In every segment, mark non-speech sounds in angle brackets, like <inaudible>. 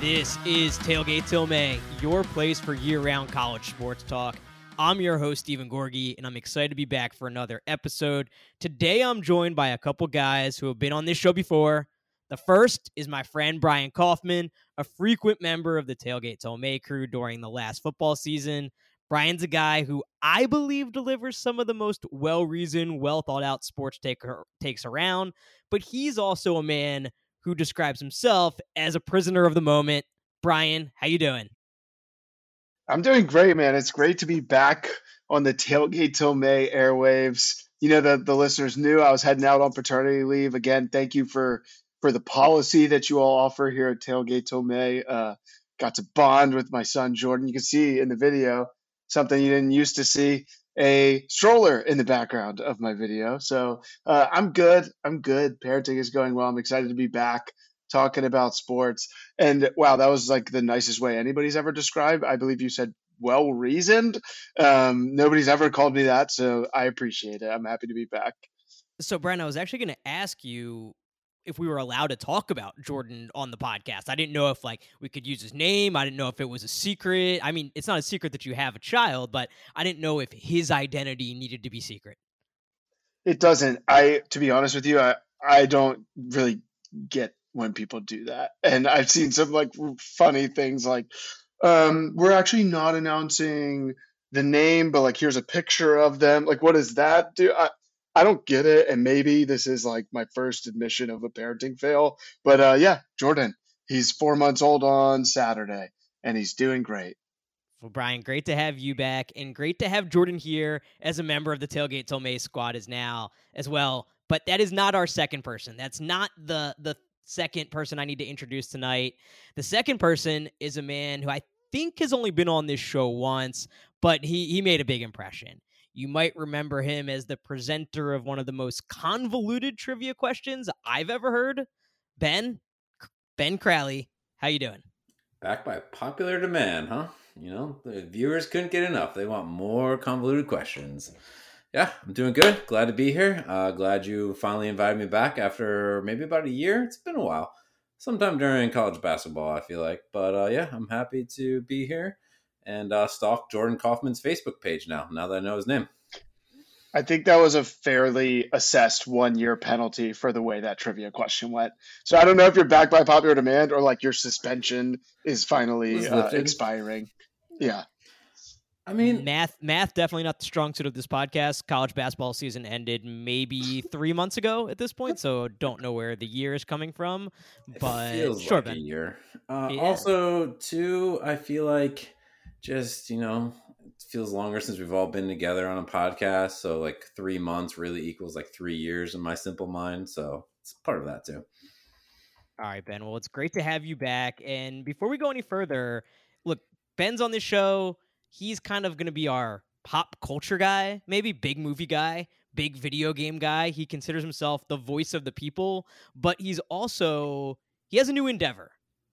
This is Tailgate Till May, your place for year round college sports talk. I'm your host, Steven Gorgi, and I'm excited to be back for another episode. Today, I'm joined by a couple guys who have been on this show before. The first is my friend Brian Kaufman, a frequent member of the Tailgate Till May crew during the last football season. Brian's a guy who I believe delivers some of the most well reasoned, well thought out sports take- takes around, but he's also a man who describes himself as a prisoner of the moment. Brian, how you doing? I'm doing great, man. It's great to be back on the Tailgate Till May airwaves. You know, the, the listeners knew I was heading out on paternity leave. Again, thank you for for the policy that you all offer here at Tailgate Till May. Uh, got to bond with my son Jordan. You can see in the video something you didn't used to see a stroller in the background of my video. So uh, I'm good. I'm good. Parenting is going well. I'm excited to be back talking about sports. And wow, that was like the nicest way anybody's ever described. I believe you said well reasoned. Um, nobody's ever called me that, so I appreciate it. I'm happy to be back. So, Brian, I was actually going to ask you if we were allowed to talk about Jordan on the podcast. I didn't know if like we could use his name. I didn't know if it was a secret. I mean, it's not a secret that you have a child, but I didn't know if his identity needed to be secret. It doesn't. I to be honest with you, I I don't really get when people do that. And I've seen some like funny things like um we're actually not announcing the name, but like here's a picture of them. Like what does that do? I, I don't get it, and maybe this is like my first admission of a parenting fail. But uh, yeah, Jordan, he's four months old on Saturday, and he's doing great. Well, Brian, great to have you back, and great to have Jordan here as a member of the Tailgate Till May squad is now as well. But that is not our second person. That's not the the second person I need to introduce tonight. The second person is a man who I think has only been on this show once, but he he made a big impression. You might remember him as the presenter of one of the most convoluted trivia questions I've ever heard. Ben, Ben Crowley, how you doing? Back by popular demand, huh? You know, the viewers couldn't get enough. They want more convoluted questions. Yeah, I'm doing good. Glad to be here. Uh, glad you finally invited me back after maybe about a year. It's been a while. Sometime during college basketball, I feel like. But uh, yeah, I'm happy to be here and uh, stalk Jordan Kaufman's Facebook page now. Now that I know his name. I think that was a fairly assessed one year penalty for the way that trivia question went. So I don't know if you're back by popular demand or like your suspension is finally uh, expiring. Yeah. I mean, math math definitely not the strong suit of this podcast. College basketball season ended maybe <laughs> three months ago at this point, so don't know where the year is coming from. But feels sure, like ben. a year. Uh, yeah. Also, too, I feel like just you know it feels longer since we've all been together on a podcast. So like three months really equals like three years in my simple mind. So it's part of that too. All right ben. Well it's great to have you back. And before we go any further look ben's on this show. He's kind of going to be our pop culture guy maybe big movie guy big video game guy. He considers himself the voice of the people but he's also he has a new endeavor.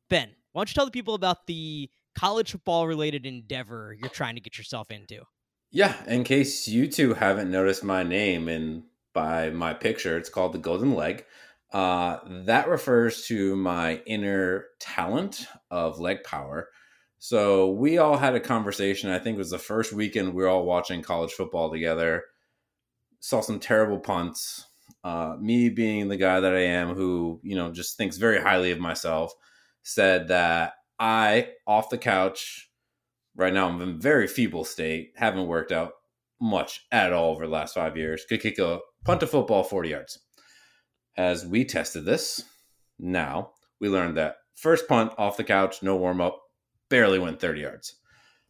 Ben why don't you tell the people about the college football related endeavor you're trying to get yourself into. Yeah, in case you two haven't noticed my name and by my picture, it's called the Golden Leg. Uh, that refers to my inner talent of leg power. So we all had a conversation. I think it was the first weekend we were all watching college football together. Saw some terrible punts. Uh, me being the guy that I am, who you know just thinks very highly of myself, said that I, off the couch, right now I'm in very feeble state, haven't worked out much at all over the last five years. Could kick a punt a football 40 yards. As we tested this, now we learned that first punt off the couch, no warm up, barely went 30 yards.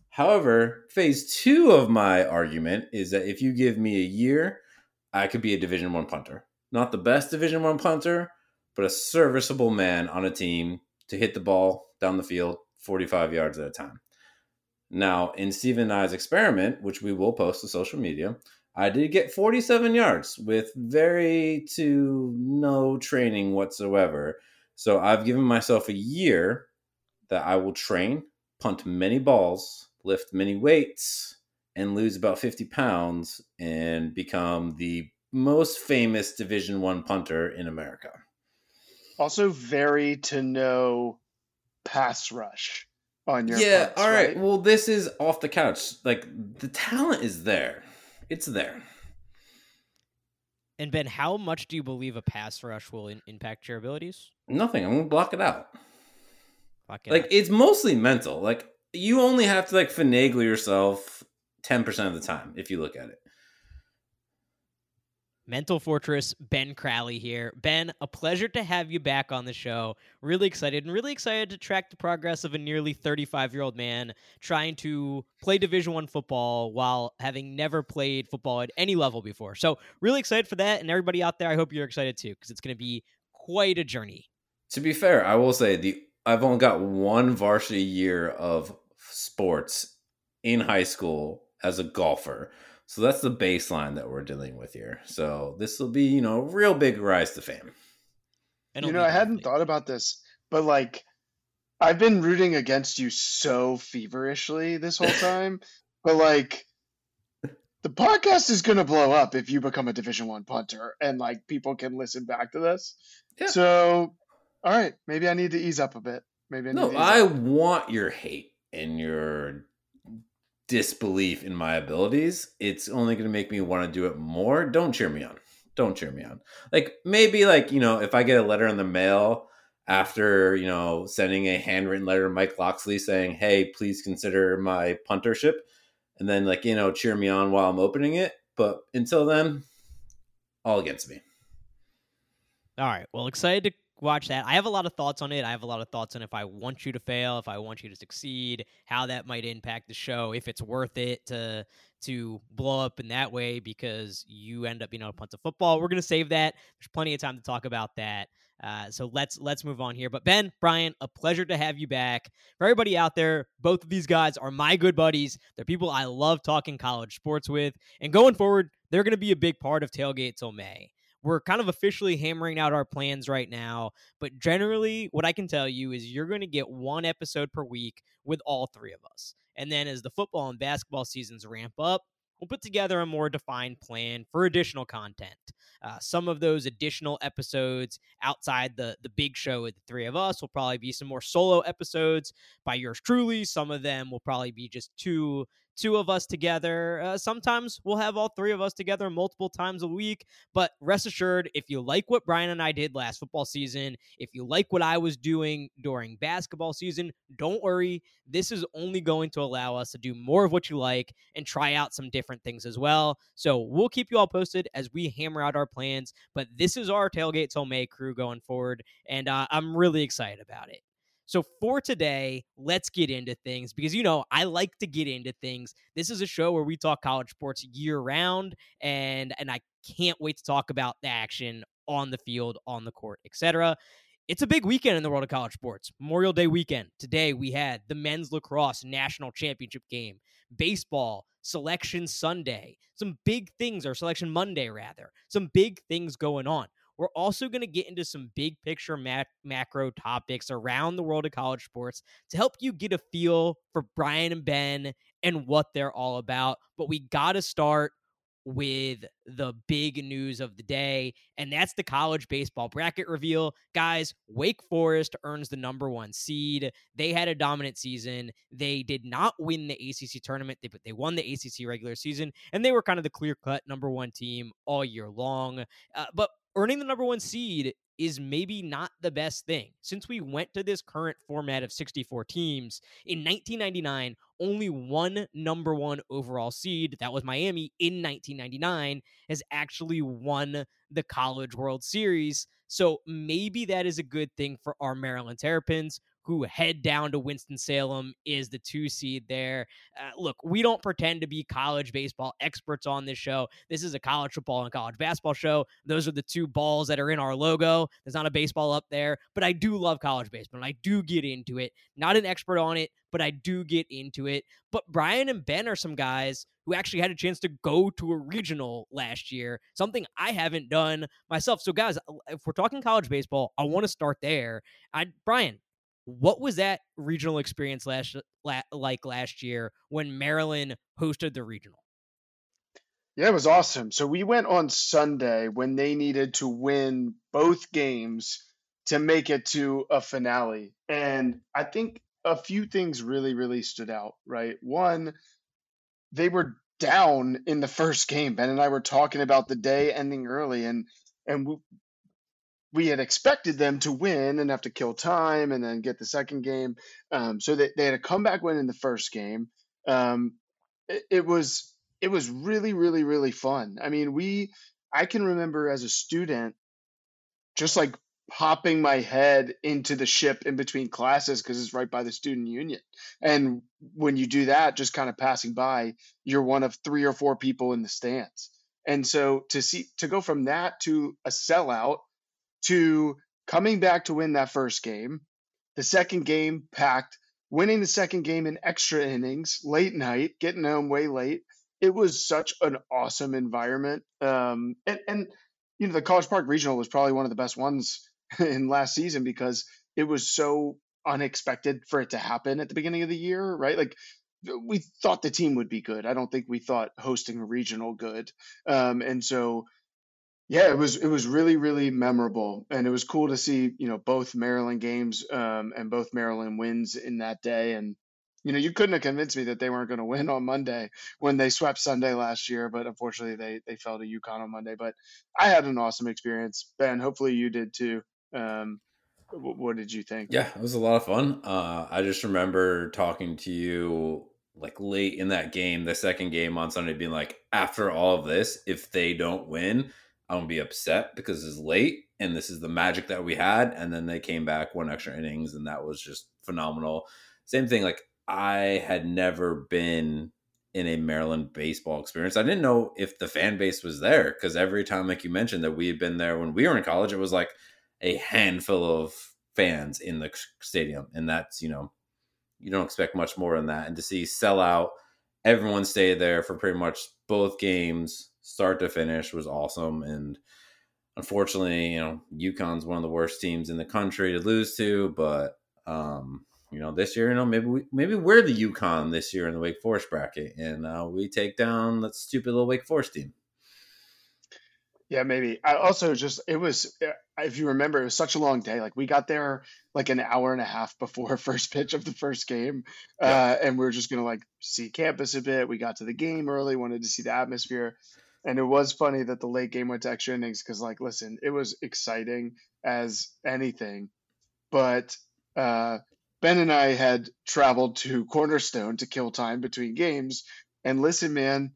However, phase two of my argument is that if you give me a year, I could be a Division One punter. Not the best Division One punter, but a serviceable man on a team to hit the ball down the field 45 yards at a time. Now, in Steven and I's experiment, which we will post to social media, I did get 47 yards with very to no training whatsoever. So I've given myself a year that I will train, punt many balls, lift many weights, and lose about 50 pounds and become the most famous Division One punter in America. Also, very to know pass rush on your yeah. punts, all right. right? Well, this is off the couch. Like the talent is there. It's there. And Ben, how much do you believe a pass rush will in- impact your abilities? Nothing. I'm gonna block it out. Fuck it Like up. it's mostly mental. Like you only have to like finagle yourself ten percent of the time if you look at it. Mental Fortress, Ben Crowley here. Ben, a pleasure to have you back on the show. Really excited and really excited to track the progress of a nearly 35 year old man trying to play Division One football while having never played football at any level before. So, really excited for that. And everybody out there, I hope you're excited too, because it's going to be quite a journey. To be fair, I will say the I've only got one varsity year of sports in high school as a golfer. So that's the baseline that we're dealing with here. So this will be, you know, real big rise to fame. And you it'll know, I hadn't lovely. thought about this, but like, I've been rooting against you so feverishly this whole <laughs> time. but like, the podcast is going to blow up if you become a Division One punter, and like people can listen back to this. Yeah. So, all right, maybe I need to ease up a bit. Maybe I need No, to ease I up. want your hate and your disbelief in my abilities. It's only going to make me want to do it more. Don't cheer me on. Don't cheer me on. Like maybe like, you know, if I get a letter in the mail after, you know, sending a handwritten letter to Mike Locksley saying, "Hey, please consider my puntership." And then like, you know, cheer me on while I'm opening it, but until then, all against me. All right. Well, excited to watch that. I have a lot of thoughts on it. I have a lot of thoughts on if I want you to fail, if I want you to succeed, how that might impact the show, if it's worth it to to blow up in that way because you end up being able to punt the football. We're gonna save that. There's plenty of time to talk about that. Uh, so let's let's move on here. But Ben, Brian, a pleasure to have you back. For everybody out there, both of these guys are my good buddies. They're people I love talking college sports with, and going forward, they're going to be a big part of Tailgate till May we're kind of officially hammering out our plans right now. But generally, what I can tell you is you're going to get one episode per week with all three of us. And then as the football and basketball seasons ramp up, we'll put together a more defined plan for additional content. Uh, some of those additional episodes outside the the big show with the three of us will probably be some more solo episodes by yours truly. Some of them will probably be just two two of us together. Uh, sometimes we'll have all three of us together multiple times a week. But rest assured, if you like what Brian and I did last football season, if you like what I was doing during basketball season, don't worry. This is only going to allow us to do more of what you like and try out some different things as well. So we'll keep you all posted as we hammer out our plans. But this is our Tailgate Till May crew going forward. And uh, I'm really excited about it. So for today, let's get into things because you know I like to get into things. This is a show where we talk college sports year round, and and I can't wait to talk about the action on the field, on the court, etc. It's a big weekend in the world of college sports. Memorial Day weekend. Today we had the men's lacrosse national championship game, baseball, selection Sunday, some big things, or selection Monday rather, some big things going on. We're also going to get into some big picture mac- macro topics around the world of college sports to help you get a feel for Brian and Ben and what they're all about. But we got to start with the big news of the day, and that's the college baseball bracket reveal. Guys, Wake Forest earns the number one seed. They had a dominant season. They did not win the ACC tournament, but they won the ACC regular season, and they were kind of the clear cut number one team all year long. Uh, but earning the number one seed is maybe not the best thing. Since we went to this current format of 64 teams, in 1999, only one number one overall seed, that was Miami in 1999, has actually won the College World Series. So maybe that is a good thing for our Maryland Terrapins, who head down to Winston-Salem, is the two seed there. Uh, look, we don't pretend to be college baseball experts on this show. This is a college football and college basketball show. Those are the two balls that are in our logo. There's not a baseball up there, but I do love college baseball and I do get into it. Not an expert on it, but I do get into it. But Brian and Ben are some guys who actually had a chance to go to a regional last year, something I haven't done myself. So, guys, if we're talking college baseball, I want to start there. I, Brian, what was that regional experience last la, like last year when Maryland hosted the regional? Yeah, it was awesome. So we went on Sunday when they needed to win both games to make it to a finale. And I think a few things really, really stood out, right? One, they were down in the first game. Ben and I were talking about the day ending early, and and we, had expected them to win and have to kill time and then get the second game. Um, so they, they had a comeback win in the first game. Um, it, it was it was really, really, really fun. I mean, we I can remember as a student just like popping my head into the ship in between classes because it's right by the student union. And when you do that, just kind of passing by, you're one of three or four people in the stands. And so to see to go from that to a sellout to coming back to win that first game, the second game packed, winning the second game in extra innings, late night, getting home way late. It was such an awesome environment. Um, and, and you know, the College Park Regional was probably one of the best ones <laughs> in last season because it was so unexpected for it to happen at the beginning of the year, right? Like we thought the team would be good. I don't think we thought hosting a regional good. Um, and so, yeah, it was it was really really memorable, and it was cool to see you know both Maryland games um, and both Maryland wins in that day. And you know you couldn't have convinced me that they weren't going to win on Monday when they swept Sunday last year, but unfortunately they they fell to UConn on Monday. But I had an awesome experience, Ben. Hopefully you did too. Um, what did you think? Yeah, it was a lot of fun. Uh, I just remember talking to you like late in that game, the second game on Sunday, being like, after all of this, if they don't win, I'm gonna be upset because it's late and this is the magic that we had. And then they came back one extra innings, and that was just phenomenal. Same thing, like I had never been in a Maryland baseball experience. I didn't know if the fan base was there because every time, like you mentioned, that we had been there when we were in college, it was like a handful of fans in the stadium, and that's you know you don't expect much more than that. And to see sell out, everyone stay there for pretty much both games, start to finish, was awesome. And unfortunately, you know, UConn's one of the worst teams in the country to lose to, but um, you know, this year, you know, maybe we maybe we're the UConn this year in the Wake Forest bracket, and uh, we take down that stupid little Wake Forest team. Yeah, maybe. I also just it was uh, if you remember, it was such a long day. Like we got there like an hour and a half before <laughs> first pitch of the first game, uh, and we are just gonna like see campus a bit. We got to the game early, wanted to see the atmosphere, and it was funny that the late game went to extra innings because, like, listen, it was exciting as anything, but uh, Ben and I had traveled to Cornerstone to kill time between games, and listen, man,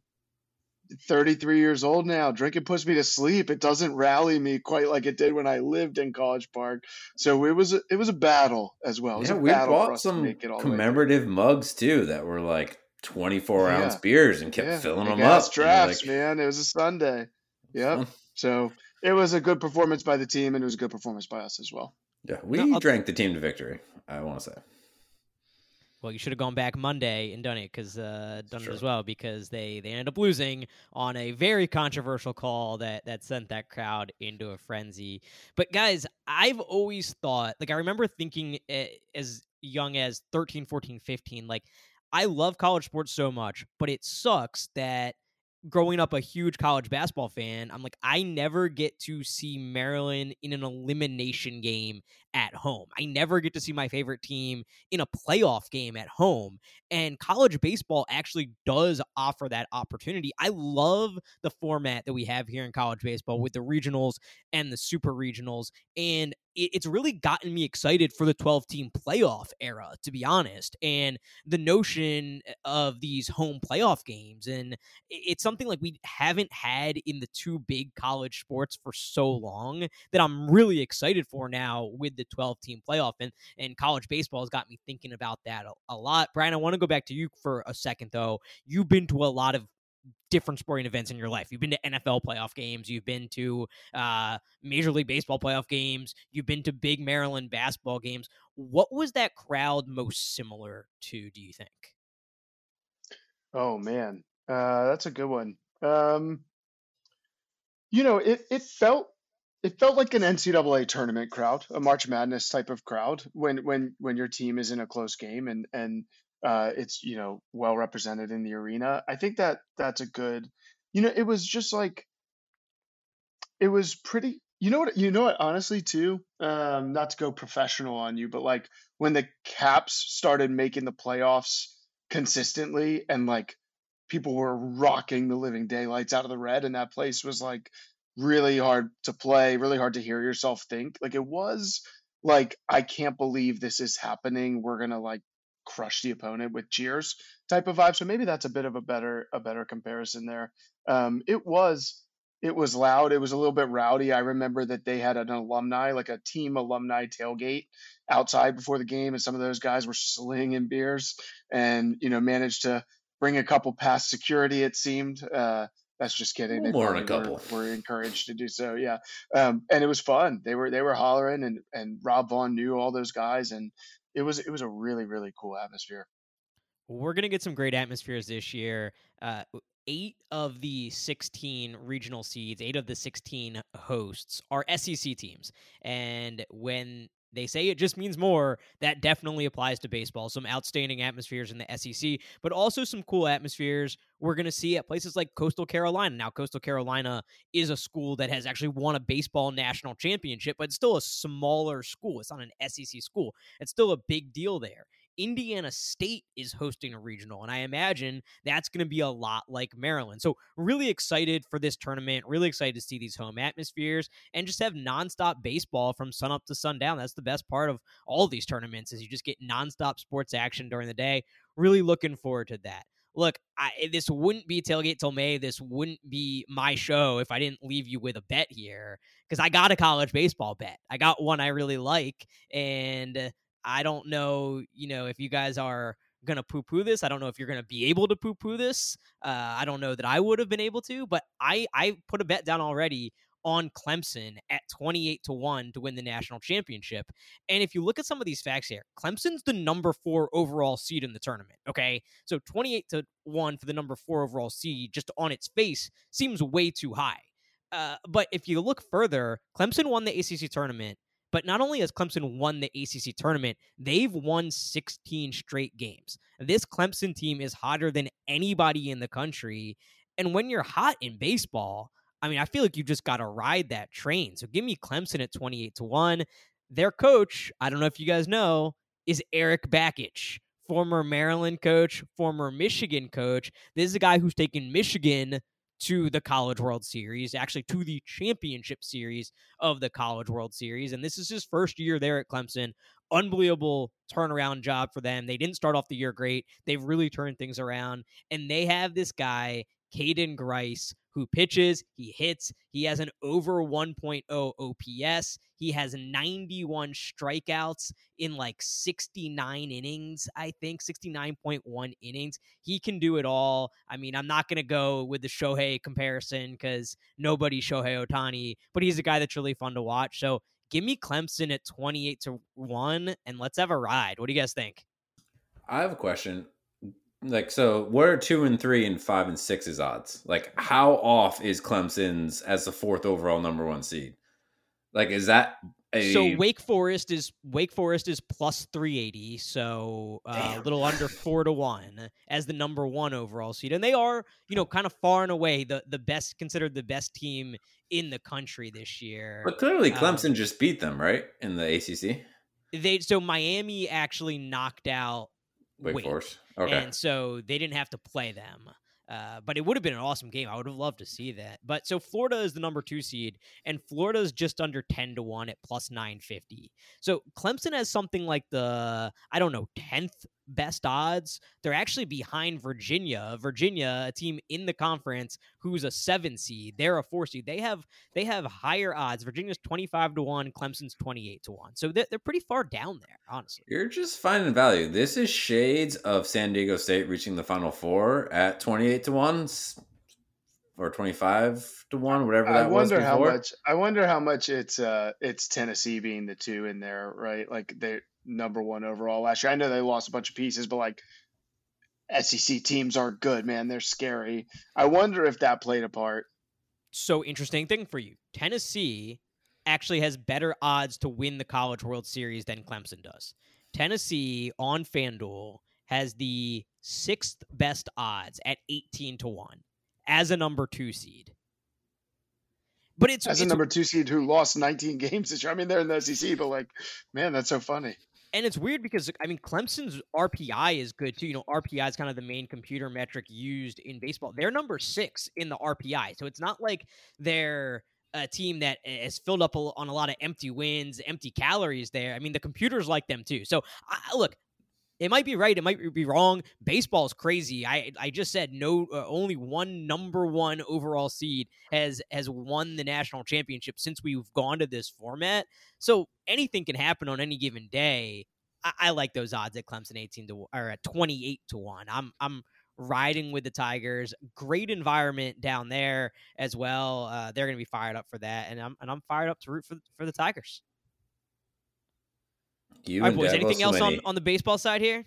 33 years old now. Drinking puts me to sleep. It doesn't rally me quite like it did when I lived in College Park. So it was a, it was a battle as well. yeah, we bought some commemorative mugs too that were like 24 yeah. ounce beers and kept yeah. filling them up. Drafts, like, man. It was a Sunday. Yep. So it was a good performance by the team, and it was a good performance by us as well. Yeah, we no, drank the team to victory. I want to say. Well, you should have gone back Monday and done it because uh, done sure. it as well because they they ended up losing on a very controversial call that that sent that crowd into a frenzy. But guys, I've always thought like I remember thinking eh, as young as 13, 14, 15 like I love college sports so much, but it sucks that growing up a huge college basketball fan, I'm like, I never get to see Maryland in an elimination game at home. I never get to see my favorite team in a playoff game at home. And college baseball actually does offer that opportunity. I love the format that we have here in college baseball with the regionals and the super regionals. And it's really gotten me excited for the 12 team playoff era, to be honest. And the notion eh, of these home playoff games. And it's something like we haven't had in the two big college sports for so long that I'm really excited for now with the 12 team playoff. And, and college baseball has got me thinking about that a, a lot. Brian, I want to go back to you for a second, though. You've been to a lot of different sporting events in your life. You've been to NFL playoff games, you've been to uh, Major League Baseball playoff games, you've been to big Maryland basketball games. What was that crowd most similar to, do you think? Oh, man. Uh, that's a good one. Um, you know, it, it felt it felt like an NCAA tournament crowd, a March Madness type of crowd when when when your team is in a close game and and uh, it's you know well represented in the arena. I think that that's a good. You know, it was just like it was pretty You know what? You know what? Honestly, too, um, not to go professional on you, but like when the Caps started making the playoffs consistently, and like people were rocking the living daylights out of the red, and that place was like really hard to play, really hard to hear yourself think. Like it was like I can't believe this is happening. We're gonna like crush the opponent with cheers type of vibe. So maybe that's a bit of a better a better comparison there. Um, it was it was loud. It was a little bit rowdy. I remember that they had an alumni, like a team alumni tailgate outside before the game, and some of those guys were slinging beers and you know managed to bring a couple past security. It seemed. Uh, that's just kidding. More than a couple. Were, were, encouraged to do so. Yeah, um, and it was fun. They were they were hollering, and and Rob Vaughn knew all those guys, and it was it was a really really cool atmosphere. We're gonna get some great atmospheres this year. Uh, eight of the 16 regional seeds, eight of the 16 hosts are SEC teams. And when they say it just means more. That definitely applies to baseball. Some outstanding atmospheres in the SEC, but also some cool atmospheres we're going to see at places like Coastal Carolina. Now, Coastal Carolina is a school that has actually won a baseball national championship, but it's still a smaller school. It's not an SEC school. It's still a big deal there. Indiana State is hosting a regional, and I imagine that's going to be a lot like Maryland. So, really excited for this tournament. Really excited to see these home atmospheres and just have nonstop baseball from sun up to sundown. That's the best part of all these tournaments is you just get nonstop sports action during the day. Really looking forward to that. Look, I, eh, this wouldn't be tailgate till May. This wouldn't be my show if I didn't leave you with a bet here because I got a college baseball bet. I got one I really like, and I don't know, you know, if you guys are gonna poo poo this. I don't know if you're gonna be able to poo poo this. Uh, I don't know that I would have been able to, but I I put a bet down already on Clemson at 28 to 1 to win the national championship. And if you look at some of these facts here, Clemson's the number 4 overall seed in the tournament, okay? So 28 to 1 for the number 4 overall seed just on its face seems way too high. Uh, but if you look further, Clemson won the ACC tournament but not only has Clemson won the ACC tournament, they've won 16 straight games. This Clemson team is hotter than anybody in the country. And when you're hot in baseball, I mean, I feel like you just got to ride that train. So give me Clemson at 28 to 1. Their coach, I don't know if you guys know, is Erik Bakich, former Maryland coach, former Michigan coach. This is a guy who's taken Michigan to the College World Series, actually to the championship series of the College World Series. And this is his first year there at Clemson. Unbelievable turnaround job for them. They didn't start off the year great. They've really turned things around. And they have this guy, Caden Grice, who pitches, he hits, he has an over 1.0 OPS, he has 91 strikeouts in like 69 innings, I think 69.1 innings. He can do it all. I mean, I'm not going to go with the Shohei comparison because nobody's Shohei Ohtani, but he's a guy that's really fun to watch. So give me Clemson at 28 to 1 and let's have a ride. What do you guys think? I have a question like so what are two and three and five and six's odds? Like how off is clemson's as the fourth overall number one seed? Like is that a... so wake forest is wake forest is plus 380 so uh, a little under <laughs> four to one as the number one overall seed and they are you know kind of far and away the the best considered the best team in the country this year. But clearly um, clemson um, just beat them right in the acc they so miami actually knocked out Wake, Wake. Forest. Okay. And so they didn't have to play them. Uh, but it would have been an awesome game. I would have loved to see that. But so Florida is the number two seed, and Florida is just under 10 to 1 at plus 950. So Clemson has something like the, I don't know, 10th best odds. They're actually behind Virginia. Virginia, a team in the conference who's a seven seed. They're a four seed. They have they have higher odds. Virginia's twenty five to one. Clemson's twenty eight to one. So they're, they're pretty far down there, honestly. You're just finding value. This is shades of San Diego State reaching the Final Four at twenty eight to one or 25 to 1 whatever that I wonder was how much I wonder how much it's uh it's Tennessee being the two in there right? Like they number 1 overall last year. I know they lost a bunch of pieces but like SEC teams are good man. They're scary. I wonder if that played a part. So interesting thing for you. Tennessee actually has better odds to win the College World Series than Clemson does. Tennessee on FanDuel has the sixth best odds at 18 to 1 as a number two seed. But it's as it's, a number two seed who lost 19 games this year. I mean, they're in the SEC, but like, man, that's so funny. And it's weird because I mean Clemson's RPI is good too. You know, RPI is kind of the main computer metric used in baseball. They're number six in the RPI, so it's not like they're a team that is filled up on a lot of empty wins, empty calories. There, I mean, the computers like them too. So, I, look, it might be right. It might be wrong. Baseball is crazy. I I just said no. Uh, only one number one overall seed has has won the national championship since we've gone to this format. So anything can happen on any given day. I, I like those odds at Clemson eighteen to or at twenty eight to one. I'm I'm riding with the Tigers. Great environment down there as well. Uh, they're going to be fired up for that, and I'm and I'm fired up to root for for the Tigers. You All right, boys. Anything else on, on the baseball side here?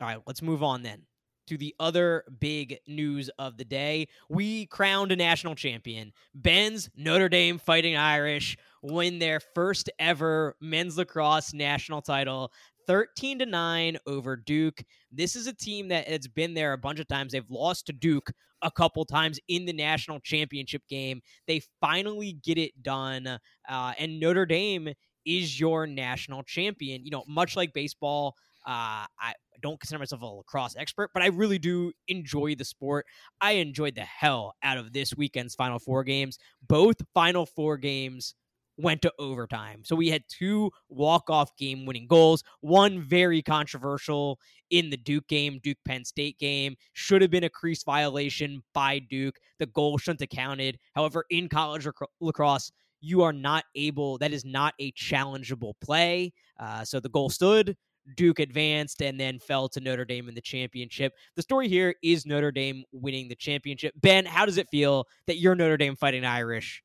All right, let's move on then to the other big news of the day. We crowned a national champion. Ben's Notre Dame Fighting Irish win their first ever men's lacrosse national title. 13 to 9 over Duke. This is a team that has been there a bunch of times. They've lost to Duke a couple times in the national championship game. They finally get it done. Uh, and Notre Dame is your national champion. You know, much like baseball, uh, I don't consider myself a lacrosse expert, but I really do enjoy the sport. I enjoyed the hell out of this weekend's Final Four games. Both Final Four games went to overtime. So we had two walk-off game-winning goals. One very controversial in the Duke game, Duke Penn State game, should have been a crease violation by Duke. The goal shouldn't have counted. However, in college lacrosse, you are not able. That is not a challengeable play. Uh, so the goal stood. Duke advanced and then fell to Notre Dame in the championship. The story here is Notre Dame winning the championship. Ben, how does it feel that your Notre Dame Fighting Irish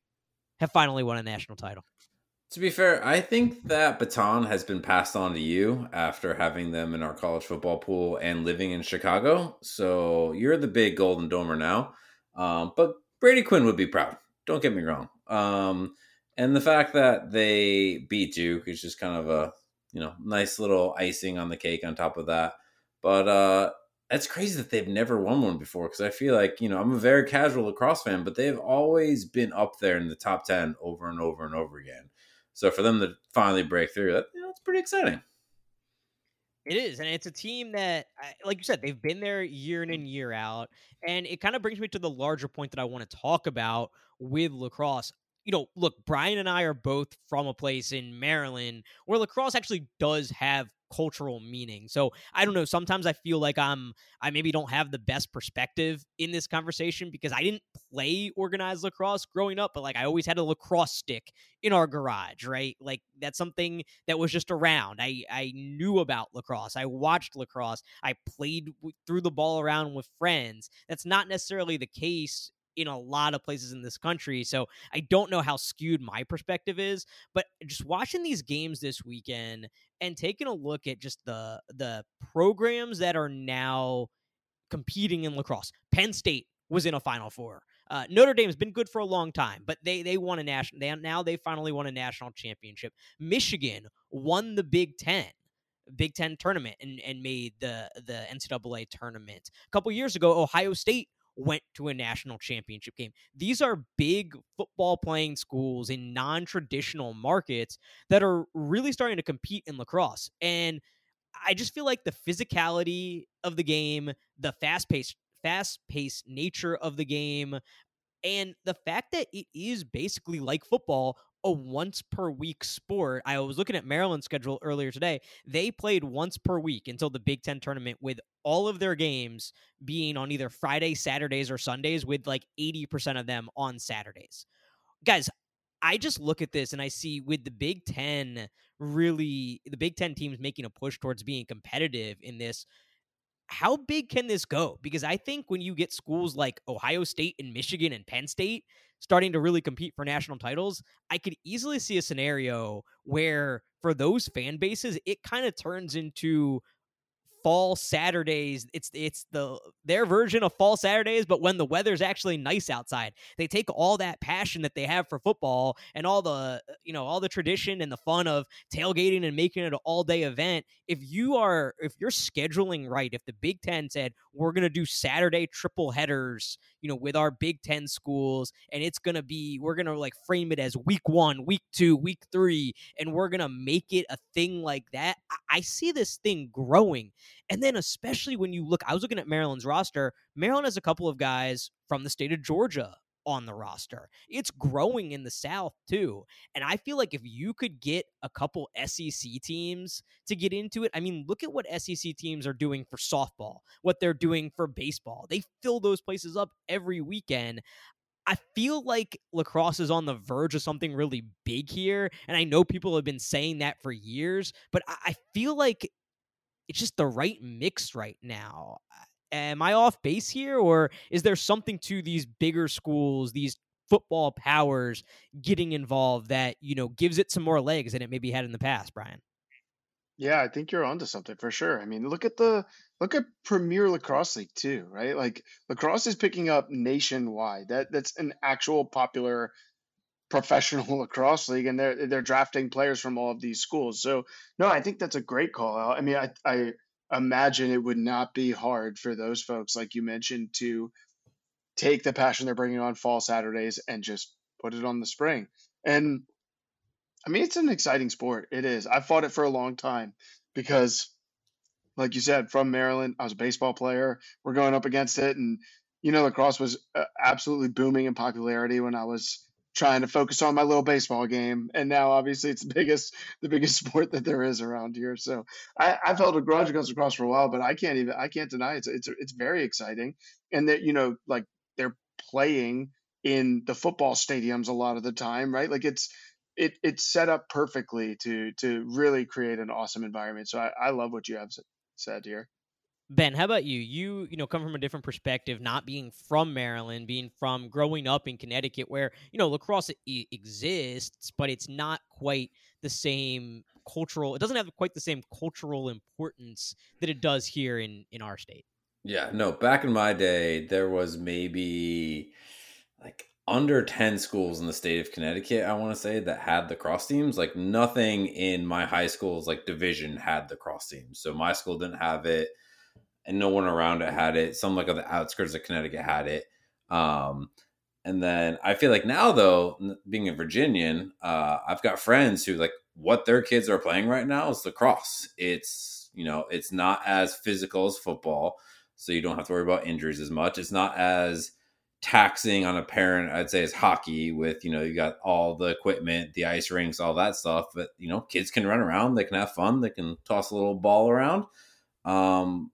have finally won a national title. To be fair, I think that baton has been passed on to you after having them in our college football pool and living in Chicago. So you're the big Golden Domer now. Um, but Brady Quinn would be proud. Don't get me wrong. Um, and the fact that they beat Duke is just kind of a you know nice little icing on the cake on top of that. But uh, that's crazy that they've never won one before because I feel like, you know, I'm a very casual lacrosse fan, but they've always been up there in the top 10 over and over and over again. So for them to finally break through, that, you know, it's pretty exciting. It is, and it's a team that, like you said, they've been there year in and year out, and it kind of brings me to the larger point that I want to talk about with lacrosse you know, look, Brian and I are both from a place in Maryland where lacrosse actually does have cultural meaning. So I don't know. Sometimes I feel like I'm I maybe don't have the best perspective in this conversation because I didn't play organized lacrosse growing up, but like I always had a lacrosse stick in our garage, right? Like that's something that was just around. I I knew about lacrosse. I watched lacrosse. I played threw the ball around with friends. That's not necessarily the case in a lot of places in this country. So I don't know how skewed my perspective is, but just watching these games this weekend and taking a look at just the the programs that are now competing in lacrosse. Penn State was in a Final Four. Uh, Notre Dame has been good for a long time, but they they won a national. They now they finally won a national championship. Michigan won the Big Ten. Big Ten tournament and, and made the the NCAA tournament. A couple years ago, Ohio State went to a national championship game. These are big football playing schools in non traditional markets that are really starting to compete in lacrosse. And I just feel like the physicality of the game, the fast paced, fast paced nature of the game, and the fact that it is basically like football a once per week sport. I was looking at Maryland's schedule earlier today. They played once per week until the Big Ten tournament, with all of their games being on either Friday, Saturdays, or Sundays, with like 80% of them on Saturdays. Guys, I just look at this and I see with the Big Ten really, the Big Ten teams making a push towards being competitive in this how big can this go? Because I think when you get schools like Ohio State and Michigan and Penn State starting to really compete for national titles, I could easily see a scenario where for those fan bases, it kind of turns into fall Saturdays. It's it's the their version of fall Saturdays, but when the weather's actually nice outside. They take all that passion that they have for football and all the you know all the tradition and the fun of tailgating and making it an all day event. If you are if you're scheduling right, if the Big Ten said we're gonna do Saturday triple headers, you know, with our Big Ten schools, and it's gonna be we're gonna like frame it as week one, week two, week three, and we're gonna make it a thing like that. I, I see this thing growing and then, especially when you look, I was looking at Maryland's roster. Maryland has a couple of guys from the state of Georgia on the roster. It's growing in the South too. And I feel like if you could get a couple SEC teams to get into it, I mean, look at what SEC teams are doing for softball, what they're doing for baseball. They fill those places up every weekend. I feel like lacrosse is on the verge of something really big here. And I know people have been saying that for years, but I feel like it's just the right mix right now. Am I off base here, or is there something to these bigger schools, these football powers getting involved that you know gives it some more legs than it maybe had in the past, Brian? Yeah, I think you're onto something for sure. I mean, look at the look at Premier Lacrosse League too, right? Like lacrosse is picking up nationwide. That that's an actual popular professional <laughs> lacrosse league and they're they're drafting players from all of these schools. So no, I think that's a great call out. I mean, I I imagine it would not be hard for those folks like you mentioned to take the passion they're bringing on fall Saturdays and just put it on the spring. And I mean, it's an exciting sport. It is. I fought it for a long time because like you said, from Maryland, I was a baseball player. We're going up against it and you know, lacrosse was uh, absolutely booming in popularity when I was trying to focus on my little baseball game and now obviously it's the biggest the biggest <laughs> sport that there is around here. So i i've held a grudge against lacrosse for a while but i can't even i can't deny it's it's it's very exciting and that you know like they're playing in the football stadiums a lot of the time right? Like it's it it's set up perfectly to to really create an awesome environment. So i, I love what you have said here Ben, how about you? You, you know, come from a different perspective, not being from Maryland, being from growing up in Connecticut, where you know lacrosse exists, but it's not quite the same cultural. It doesn't have quite the same cultural importance that it does here in in our state. Yeah, no. Back in my day, there was maybe like under 10 schools in the state of Connecticut, I want to say, that had lacrosse teams. Like nothing in my high school's like division had lacrosse teams. So my school didn't have it and no one around it had it. Some like on the outskirts of Connecticut had it. Um, and then I feel like now though, being a Virginian, uh, I've got friends who like what their kids are playing right now is lacrosse. It's you know it's not as physical as football, so you don't have to worry about injuries as much. It's not as taxing on a parent i'd say is hockey with you know you got all the equipment the ice rinks all that stuff but you know kids can run around they can have fun they can toss a little ball around um,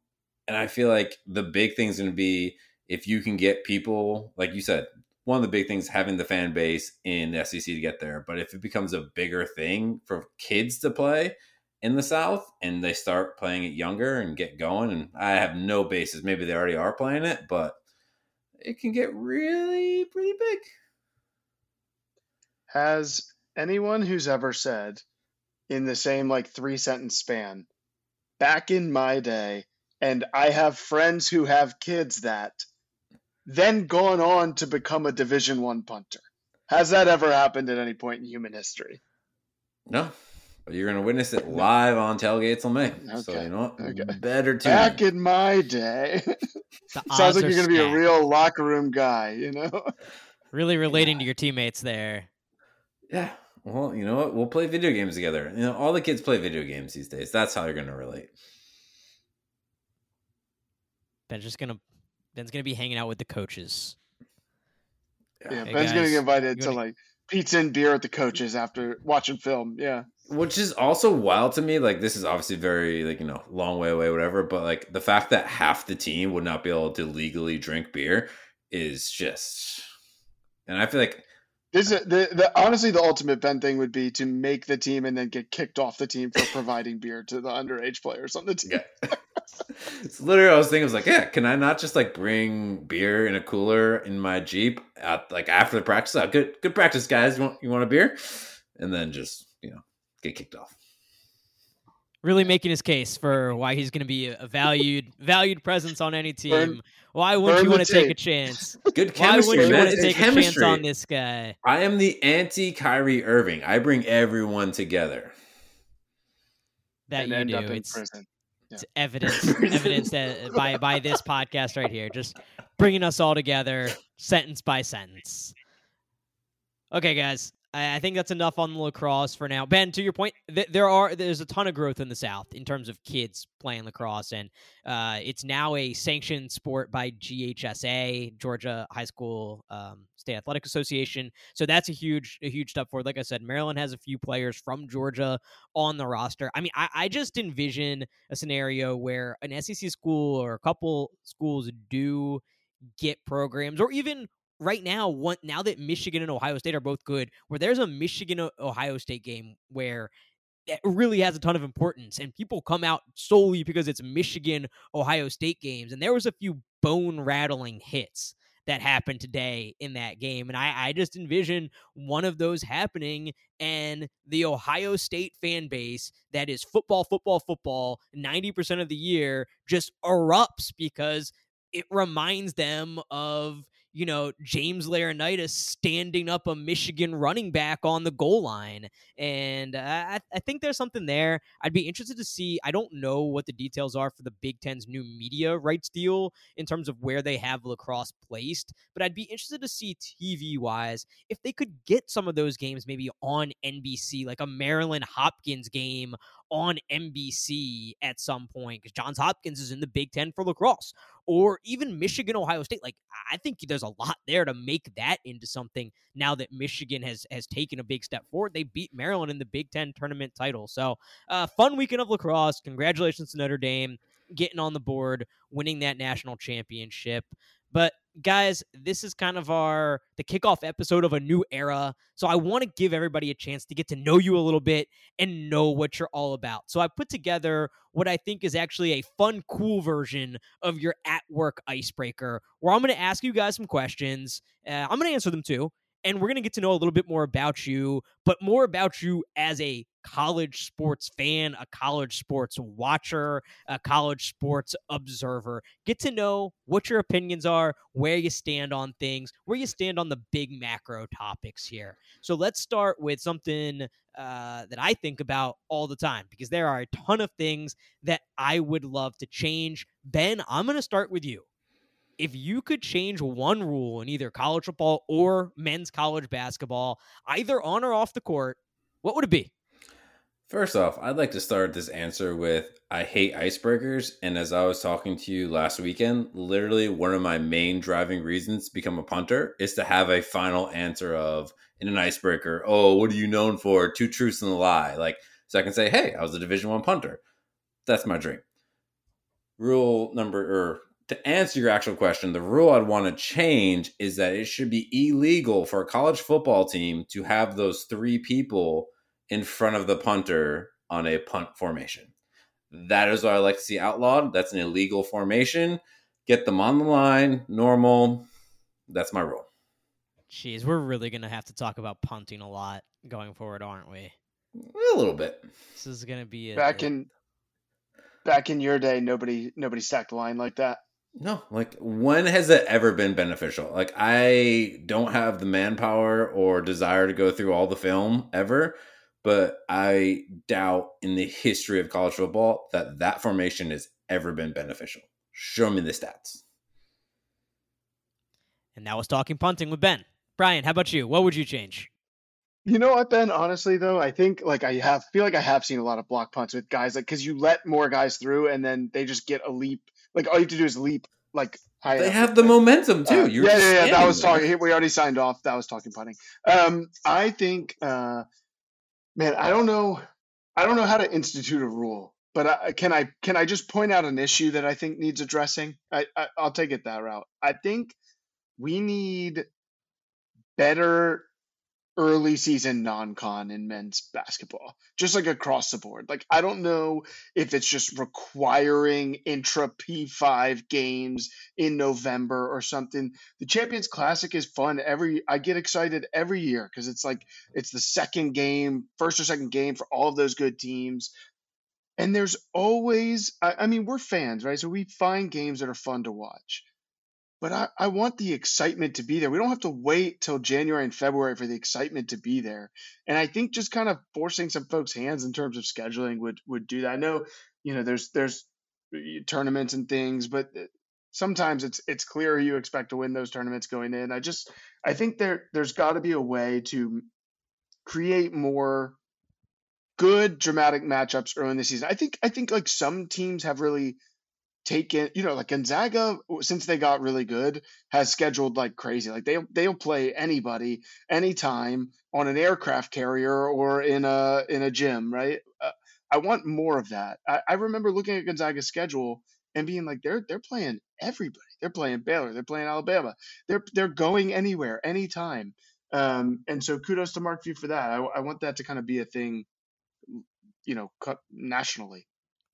and I feel like the big thing is going to be if you can get people, like you said, one of the big things having the fan base in the SEC to get there. But if it becomes a bigger thing for kids to play in the South and they start playing it younger and get going, and I have no basis, maybe they already are playing it, but it can get really pretty big. Has anyone who's ever said in the same like three sentence span, back in my day, and I have friends who have kids that then gone on to become a Division One punter. Has that ever happened at any point in human history? No, but you're going to witness it live on Tailgate Till May. Okay. So you know what? Okay. Better to back in my day. <laughs> Sounds like you're going to be a real locker room guy. You know, <laughs> really relating yeah. to your teammates there. Yeah. Well, you know what? We'll play video games together. You know, all the kids play video games these days. That's how you're going to relate. Ben's just gonna Ben's gonna be hanging out with the coaches. Yeah, hey Ben's guys, gonna get invited to like pizza and beer at the coaches after watching film. Yeah. Which is also wild to me. Like this is obviously very like, you know, long way away, whatever. But like the fact that half the team would not be able to legally drink beer is just and I feel like this is the, the honestly the ultimate Ben thing would be to make the team and then get kicked off the team for providing beer to the underage players on the team. Yeah. it's literally I was thinking I was like, yeah, can I not just like bring beer in a cooler in my Jeep at like after the practice? Oh, good good practice, guys. You want you want a beer? And then just, you know, get kicked off. really making his case for why he's going to be a valued valued presence on any team. Burn- why wouldn't you want to take a chance? Good chemistry. Why wouldn't you want to It's take a chance on this guy? I am the anti Kyrie Irving. I bring everyone together. That and you end do. up in It's, prison. it's evidence, evidence that <laughs> by by this podcast right here, just bringing us all together, sentence by sentence. Okay, guys, I, think that's enough on lacrosse for now. Ben, to your point, th- there are there's a ton of growth in the South in terms of kids playing lacrosse, and uh, it's now a sanctioned sport by GHSA, Georgia High School um, State Athletic Association. So that's a huge a huge step forward. Like I said, Maryland has a few players from Georgia on the roster. I mean, I, I just envision a scenario where an SEC school or a couple schools do get programs, or even right now, now that Michigan and Ohio State are both good, where there's a Michigan Ohio State game where it really has a ton of importance, and people come out solely because it's Michigan Ohio State games, and there was a few bone rattling hits that happened today in that game. And I, I just envision one of those happening and the Ohio State fan base that is football, football, football 90% of the year just erupts because it reminds them of you know James Laurinaitis standing up a Michigan running back on the goal line, and I, I think there's something there. I'd be interested to see. I don't know what the details are for the Big Ten's new media rights deal in terms of where they have lacrosse placed, but I'd be interested to see TV wise if they could get some of those games maybe on NBC, like a Maryland Hopkins game on NBC at some point because Johns Hopkins is in the Big Ten for lacrosse, or even Michigan Ohio State. Like I think there's a lot there to make that into something. Now that Michigan has has taken a big step forward, they beat Maryland in the Big Ten tournament title. So uh, fun weekend of lacrosse. Congratulations to Notre Dame getting on the board, winning that national championship. But guys, this is kind of our the kickoff episode of a new era. So I want to give everybody a chance to get to know you a little bit and know what you're all about. So I put together what I think is actually a fun, cool version of your at work icebreaker, where I'm going to ask you guys some questions. Uh, I'm going to answer them too, and we're going to get to know a little bit more about you, but more about you as a college sports fan, a college sports watcher, a college sports observer. Get to know what your opinions are, where you stand on things, where you stand on the big macro topics here. So let's start with something uh, that I think about all the time because there are a ton of things that I would love to change. Ben, I'm going to start with you. If you could change one rule in either college football or men's college basketball, either on or off the court, what would it be? First off, I'd like to start this answer with I hate icebreakers. And as I was talking to you last weekend, literally one of my main driving reasons to become a punter is to have a final answer of in an icebreaker, oh, what are you known for? Two truths and a lie. Like, so I can say, hey, I was a Division One punter. That's my dream. Rule number, or to answer your actual question, the rule I'd want to change is that it should be illegal for a college football team to have those three people in front of the punter on a punt formation. That is what I like to see outlawed. That's an illegal formation. Get them on the line, normal. That's my rule. Jeez, we're really going to have to talk about punting a lot going forward, aren't we? A little bit. This is going to be a, Back a- in back in your day, nobody nobody stacked the line like that. No, like when has it ever been beneficial? Like I don't have the manpower or desire to go through all the film ever, but I doubt in the history of college football that that formation has ever been beneficial. Show me the stats. And that was talking punting with Ben. Brian, how about you? What would you change? You know what, Ben? Honestly, though, I think like I have feel like I have seen a lot of block punts with guys like because you let more guys through and then they just get a leap. Like all you have to do is leap like high. They up. have the Like, momentum too. Uh, yeah, yeah, yeah. That was talking. We already signed off. That was talking punting. Um, I think, uh, man, I don't know. I don't know how to institute a rule, but I, can I can I just point out an issue that I think needs addressing? I, I I'll take it that route. I think we need better early season non-con in men's basketball just like across the board like i don't know if it's just requiring intra p5 games in november or something the champions classic is fun every i get excited every year because it's like it's the second game first or second game for all of those good teams And there's always, I, I mean, we're fans, right? So we find games that are fun to watch. But I, I want the excitement to be there. We don't have to wait till January and February for the excitement to be there. And I think just kind of forcing some folks' hands in terms of scheduling would would do that. I know, you know, there's there's tournaments and things, but uh, sometimes it's it's clear you expect to win those tournaments going in. I just I think there there's got to be a way to create more good dramatic matchups early in the season. I think I think like some teams have really taken, you know, like Gonzaga since they got really good has scheduled like crazy. Like they they'll play anybody anytime on an aircraft carrier or in a in a gym, right? Uh, I want more of that. I, I remember looking at Gonzaga's schedule and being like, they're they're playing everybody. They're playing Baylor. They're playing Alabama. They're they're going anywhere, anytime. Um, and so kudos to Mark Few for that. I, I want that to kind of be a thing, you know, nationally.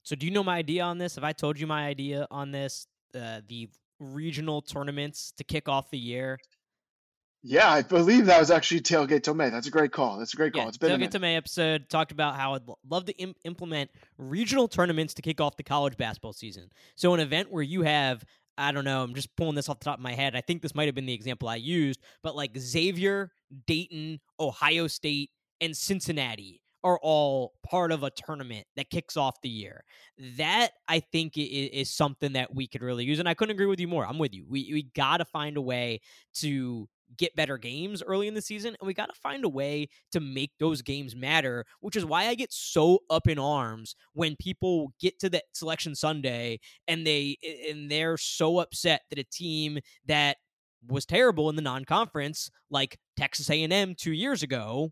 So, do you know my idea on this? Have I told you my idea on this? Uh, the regional tournaments to kick off the year. Yeah, I believe that was actually Tailgate Till May. That's a great call. That's a great call. Yeah, it's been a Tailgate Till May episode talked about how I'd love to Im- implement regional tournaments to kick off the college basketball season. So an event where you have I don't know, I'm just pulling this off the top of my head. I think this might have been the example I used, but like Xavier, Dayton, Ohio State, and Cincinnati are all part of a tournament that kicks off the year. That I think is, something that we could really use. And I couldn't agree with you more. I'm with you. We we got to find a way to get better games early in the season and we got to find a way to make those games matter which is why i get so up in arms when people get to that selection sunday and they and they're so upset that a team that was terrible in the non-conference like texas a&m two years ago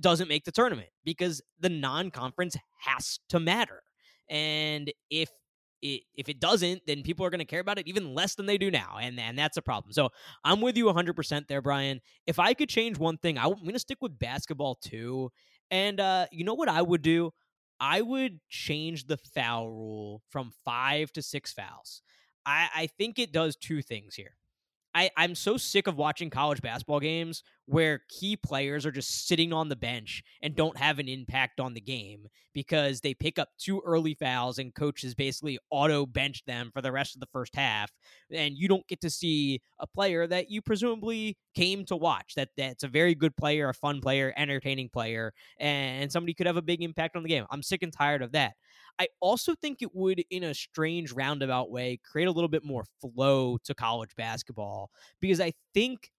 doesn't make the tournament because the non-conference has to matter and if it, if it doesn't, then people are going to care about it even less than they do now, and and that's a problem. So I'm with you 100% there, Brian. If I could change one thing, I'm going to stick with basketball too. And uh, you know what I would do? I would change the foul rule from five to six fouls. I, I think it does two things here. I, I'm so sick of watching college basketball games where key players are just sitting on the bench and don't have an impact on the game because they pick up two early fouls and coaches basically auto bench them for the rest of the first half. And you don't get to see a player that you presumably came to watch. That that's a very good player, a fun player, entertaining player, and somebody could have a big impact on the game. I'm sick and tired of that. I also think it would, in a strange roundabout way, create a little bit more flow to college basketball because I think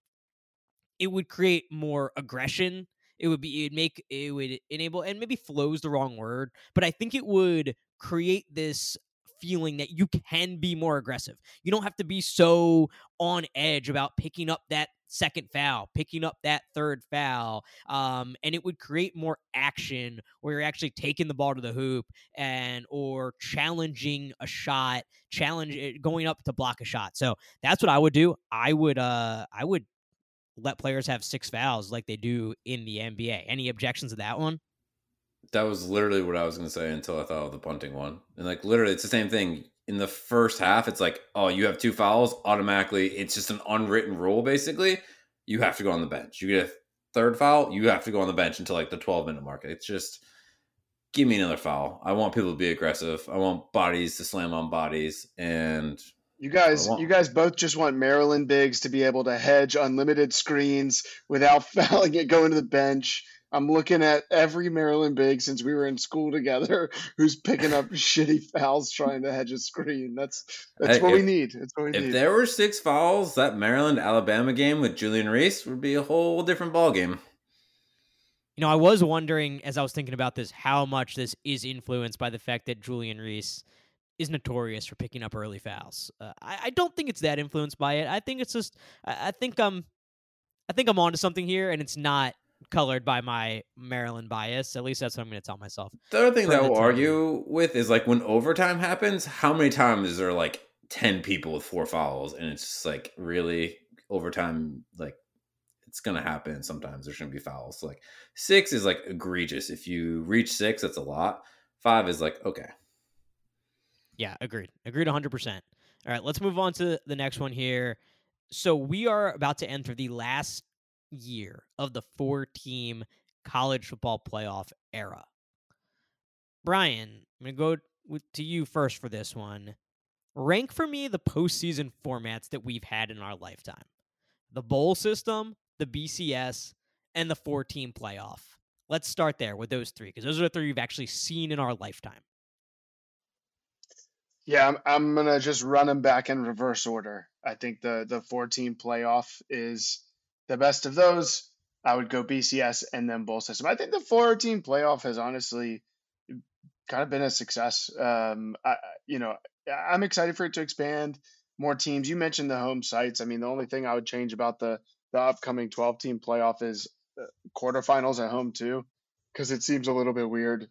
it would create more aggression. It would be, it would make, it would enable, and maybe flow is the wrong word, but I think it would create this feeling that you can be more aggressive. You don't have to be so on edge about picking up that second foul, picking up that third foul, um, and it would create more action where you're actually taking the ball to the hoop and or challenging a shot, challenge eh, going up to block a shot. So that's what I would do. I would uh I would let players have six fouls like they do in the NBA. Any objections to that one? That was literally what I was going to say until I thought of the punting one. And like literally, it's the same thing. In the first half, it's like, oh, you have two fouls. Automatically, it's just an unwritten rule. Basically, you have to go on the bench. You get a third foul, you have to go on the bench until like the 12 minute mark. It's just give me another foul. I want people to be aggressive. I want bodies to slam on bodies, and you guys, you guys both just want Maryland bigs to be able to hedge unlimited screens without <laughs> fouling it, going to the bench. I'm looking at every Maryland big since we were in school together <laughs> who's picking up <laughs> shitty fouls trying to hedge a screen. That's that's hey, what if, we need. That's what we if need. If there were six fouls, that Maryland Alabama game with Julian Reese would be a whole different ball game. You know, I was wondering as I was thinking about this how much this is influenced by the fact that Julian Reese is notorious for picking up early fouls. Uh, I, I, don't think it's that influenced by it. I think it's just I, I think I'm I think I'm onto something here, and it's not colored by my Maryland bias. At least that's what I'm going to tell myself. The other thing that I will argue with is like when overtime happens, how many times is there like 10 people with four fouls? And it's just like really overtime, like it's going to happen. Sometimes there shouldn't be fouls. like six is like egregious. If you reach six, that's a lot. Five is like, okay. Yeah, agreed. Agreed 100%. All right, let's move on to the next one here. So we are about to enter the last year of the four team college football playoff era. Brian, I'm going to go to you first for this one. Rank for me the postseason formats that we've had in our lifetime the bowl system, the BCS, and the four team playoff. Let's start there with those three because those are the three we've actually seen in our lifetime. Yeah, I'm, I'm gonna just run them back in reverse order. I think the the four team playoff is the best of those. I would go BCS and then bowl system. I think the four team playoff has honestly kind of been a success. Um, I, you know, I'm excited for it to expand more teams. You mentioned the home sites. I mean, the only thing I would change about the the upcoming 12 team playoff is uh, quarterfinals at home too, because it seems a little bit weird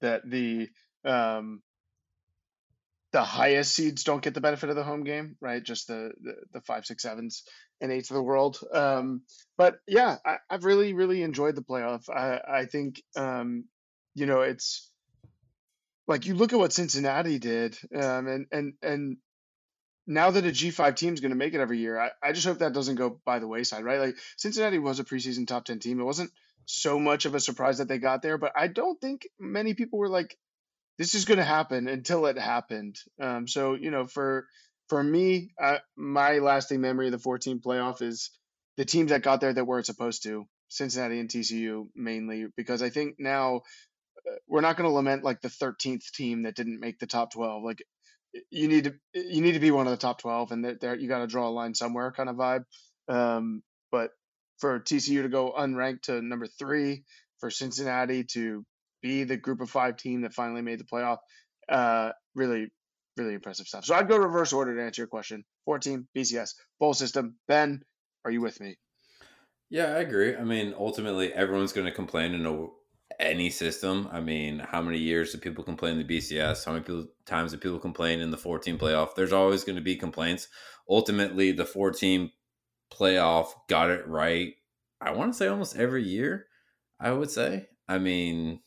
that the um, the highest seeds don't get the benefit of the home game, right? Just the the, the five, six, sevens, and eights of the world. Um, but yeah, I, have really, really enjoyed the playoff. I, I think, um, you know, it's like you look at what Cincinnati did, um, and and and now that a G5 team is going to make it every year, I, I just hope that doesn't go by the wayside, right? Like Cincinnati was a preseason top 10 team. It wasn't so much of a surprise that they got there, but I don't think many people were like, this is going to happen until it happened. Um, so, you know, for for me, uh, my lasting memory of the 14 playoff is the teams that got there that weren't supposed to, Cincinnati and TCU mainly, because I think now uh, we're not going to lament like the 13th team that didn't make the top 12. Like you need to you need to be one of the top 12 and there, you got to draw a line somewhere kind of vibe. Um, but for TCU to go unranked to number three, for Cincinnati to be the group of five team that finally made the playoff, uh, really, really impressive stuff. So I'd go reverse order to answer your question. 14 BCS bowl system. Ben, are you with me? Yeah, I agree. I mean, ultimately, everyone's going to complain in a, any system. I mean, how many years do people complain in the BCS? How many people, times do people complain in the 14 playoff? There's always going to be complaints. Ultimately, the 14 playoff got it right. I want to say almost every year. I would say. I mean,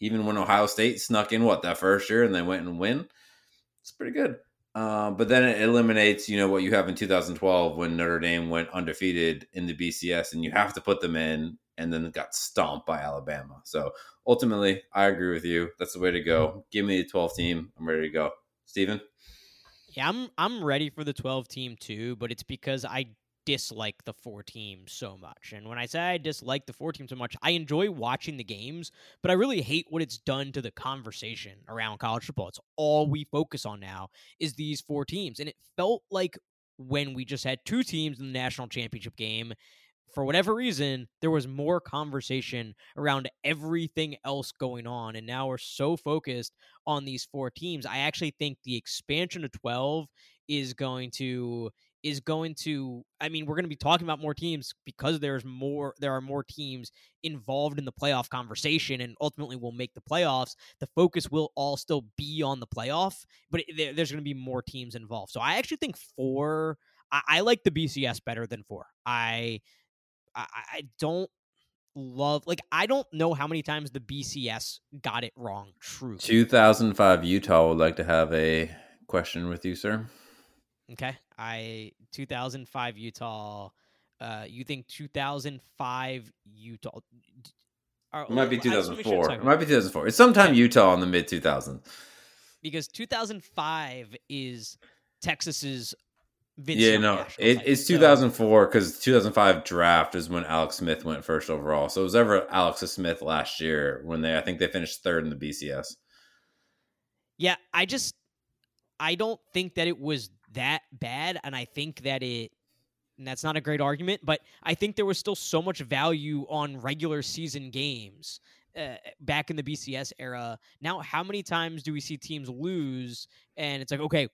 even when Ohio State snuck in what that first year and they went and win, it's pretty good. Uh, but then it eliminates, you know, what you have in 2012 when Notre Dame went undefeated in the BCS, and you have to put them in, and then got stomped by Alabama. So ultimately, I agree with you. That's the way to go. Give me the 12 team. I'm ready to go. Steven? Yeah, I'm I'm ready for the 12 team too, but it's because I dislike the four teams so much. And when I say I dislike the four teams so much, I enjoy watching the games, but I really hate what it's done to the conversation around college football. It's all we focus on now is these four teams. And it felt like when we just had two teams in the national championship game, for whatever reason, there was more conversation around everything else going on. And now we're so focused on these four teams. I actually think the expansion to 12 is going to is going to I mean, we're going to be talking about more teams because there's more there are more teams involved in the playoff conversation and ultimately will make the playoffs. The focus will all still be on the playoff, but there's going to be more teams involved. So I actually think 4 I, I like the BCS better than 4. I I, I don't love like I don't know how many times the BCS got it wrong. True. 2005 Utah would like to have a question with you, sir. Okay. I 2005 Utah. Uh, you think 2005 Utah? Or, it might be 2004. It might be 2004. It's sometime yeah. Utah in the mid 2000s. Because 2005 is Texas's. Vince yeah, no, it, it's 2004 because so. 2005 draft is when Alex Smith went first overall. So it was ever Alex Smith last year when they, I think they finished third in the BCS. Yeah, I just, I don't think that it was that bad, and I think that it. That's not a great argument, but I think there was still so much value on regular season games uh, back in the BCS era. Now, how many times do we see teams lose and it's like, okay,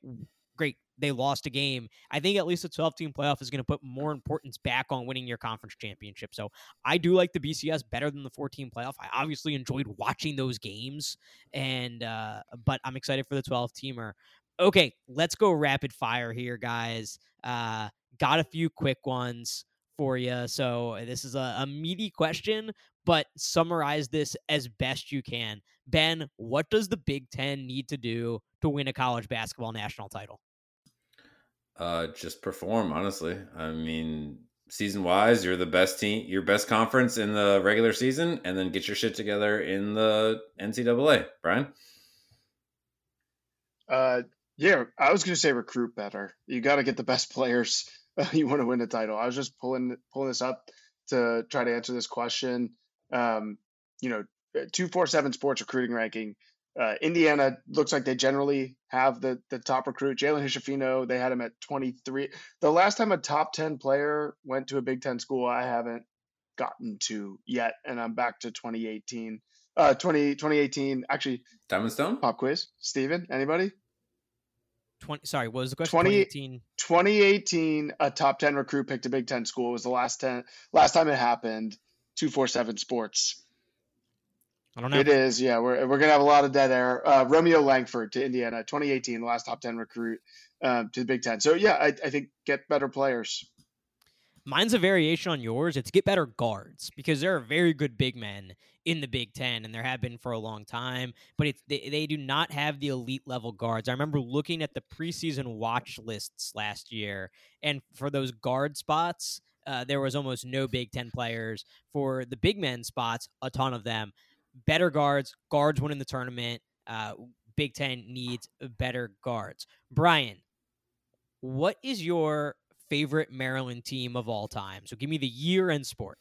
great, they lost a game. I think at least a 12 team playoff is going to put more importance back on winning your conference championship. So I do like the BCS better than the 14 playoff. I obviously enjoyed watching those games, and uh, but I'm excited for the 12 teamer. Okay, let's go rapid fire here, guys. Uh, got a few quick ones for you. So this is a, a meaty question, but summarize this as best you can. Ben, what does the Big Ten need to do to win a college basketball national title? Uh, just perform. Honestly, I mean, season wise, you're the best team, your best conference in the regular season, and then get your shit together in the NCAA. Brian. Uh, yeah, I was going to say recruit better. You got to get the best players. <laughs> you want to win a title. I was just pulling pulling this up to try to answer this question. Um, you know, two four seven sports recruiting ranking. Uh, Indiana looks like they generally have the the top recruit. Jalen Hood-Schifino, they had him at 23. The last time a top 10 player went to a Big Ten school, I haven't gotten to yet, and I'm back to 2018. Uh, 20, 2018, actually. Diamond Stone? Pop quiz. Steven, anybody? 20, sorry, what was the question? 2018. 2018, a top 10 recruit picked a Big Ten school. It was the last 10, last time it happened. 247 Sports. I don't know. It is, yeah. We're, we're gonna have a lot of dead air. Uh, Romeo Langford to Indiana, 2018, the last top 10 recruit um, to the Big Ten. So yeah, I, I think get better players. Mine's a variation on yours. It's get better guards because there are very good big men in the Big Ten, and there have been for a long time. But it's, they, they do not have the elite level guards. I remember looking at the preseason watch lists last year, and for those guard spots, uh, there was almost no Big Ten players. For the big men spots, a ton of them better guards. Guards winning the tournament. Uh, Big Ten needs better guards. Brian, what is your favorite Maryland team of all time? So give me the year and sport.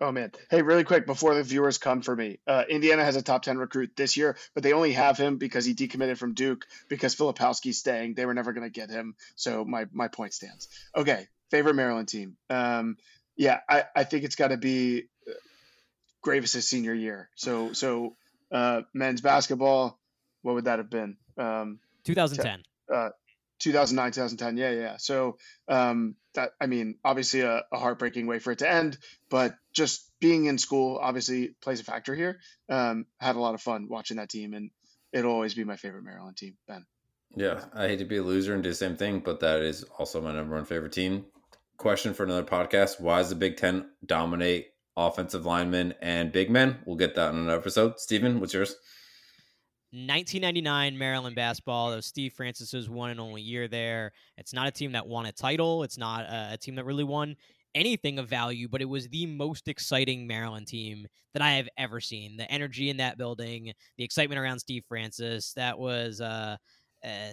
Oh man! Hey, really quick before the viewers come for me, uh, Indiana has a top ten recruit this year, but they only have him because he decommitted from Duke because Filipowski's staying. They were never going to get him, so my my point stands. Okay, favorite Maryland team. Um, yeah, I I think it's got to be Greivis's senior year. So so uh, men's basketball, what would that have been? Um, 2010. Uh, 2009, 2010. Yeah, yeah. So um, that I mean, obviously a, a, heartbreaking way for it to end, but just being in school obviously plays a factor here. Um, had a lot of fun watching that team, and it'll always be my favorite Maryland team. Ben. Yeah, I hate to be a loser and do the same thing, but that is also my number one favorite team. Question for another podcast: Why does the Big Ten dominate offensive linemen, and big men. We'll get that in another episode. Steven, what's yours? 1999 Maryland basketball. That was Steve Francis's one and only year there. It's not a team that won a title. It's not a, a team that really won anything of value, but it was the most exciting Maryland team that I have ever seen. The energy in that building, the excitement around Steve Francis, that was uh, uh,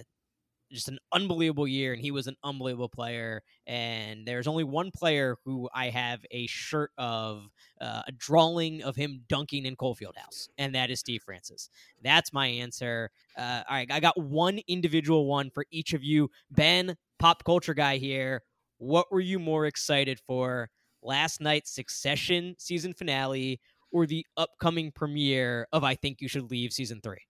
just an unbelievable year, and he was an unbelievable player. And there's only one player who I have a shirt of, uh, a drawing of him dunking in Cole House, and that is Steve Francis. That's my answer. Uh, all right, I got one individual one for each of you. Ben, pop culture guy here. What were you more excited for? Last night's Succession season finale or the upcoming premiere of I Think You Should Leave season three?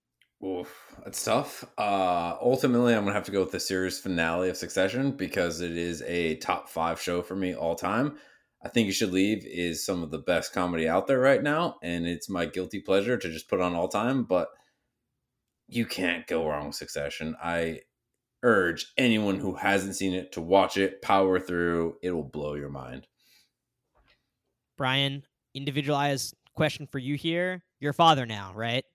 Oof, it's tough. Uh, ultimately, I'm gonna have to go with the series finale of Succession because it is a top five show for me all time. I think you should leave is some of the best comedy out there right now, and it's my guilty pleasure to just put on all time. But you can't go wrong with Succession. I urge anyone who hasn't seen it to watch it, power through. It will blow your mind. Brian, individualized question for you here. Your father now, right?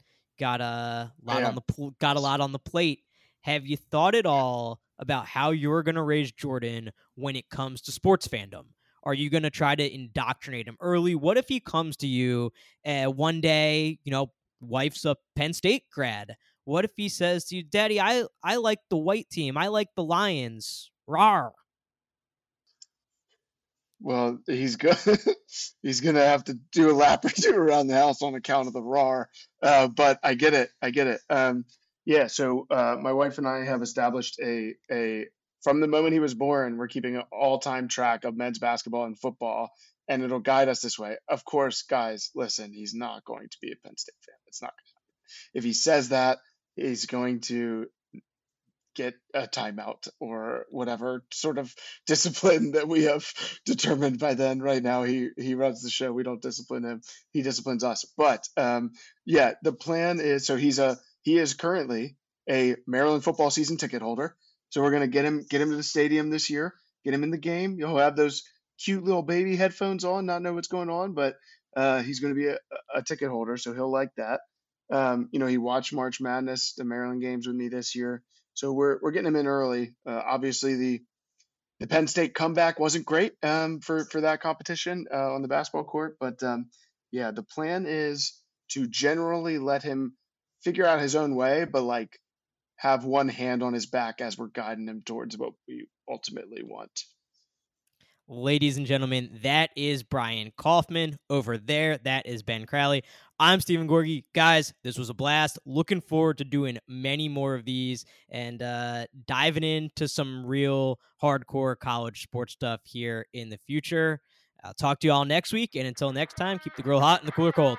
Got a lot on the got a lot on the plate. Have you thought at all about how you're going to raise Jordan when it comes to sports fandom? Are you going to try to indoctrinate him early? What if he comes to you uh, one day, you know, wife's a Penn State grad? What if he says to you, "Daddy, I I like the white team. I like the Lions." Rar. Well, he's going <laughs> he's to have to do a lap or two around the house on account of the RAR. Uh, but I get it. I get it. Um, yeah. So uh, my wife and I have established a a from the moment he was born, we're keeping an all time track of men's basketball and football, and it'll guide us this way. Of course, guys, listen. He's not going to be a Penn State fan. It's not. If he says that, he's going to get a timeout or whatever sort of <laughs> discipline that we have <laughs> determined by then. Right now, he he runs the show. We don't discipline him. He disciplines us. But um, yeah, the plan is so he's a he is currently a Maryland football season ticket holder. So we're gonna get him get him to the stadium this year. Get him in the game. He'll have those cute little baby headphones on, not know what's going on, but uh, he's going to be a, a ticket holder, so he'll like that. Um, you know, he watched March Madness, the Maryland games with me this year. So we're we're getting him in early. Uh, obviously, the the Penn State comeback wasn't great um, for for that competition uh, on the basketball court, but um, yeah, the plan is to generally let him figure out his own way, but like have one hand on his back as we're guiding him towards what we ultimately want. Ladies and gentlemen, that is Brian Kaufman over there. That is Ben Crowley. I'm Steven Gorgie. Guys, this was a blast. Looking forward to doing many more of these and uh, diving into some real hardcore college sports stuff here in the future. I'll talk to you all next week. And until next time, keep the grill hot and the cooler cold.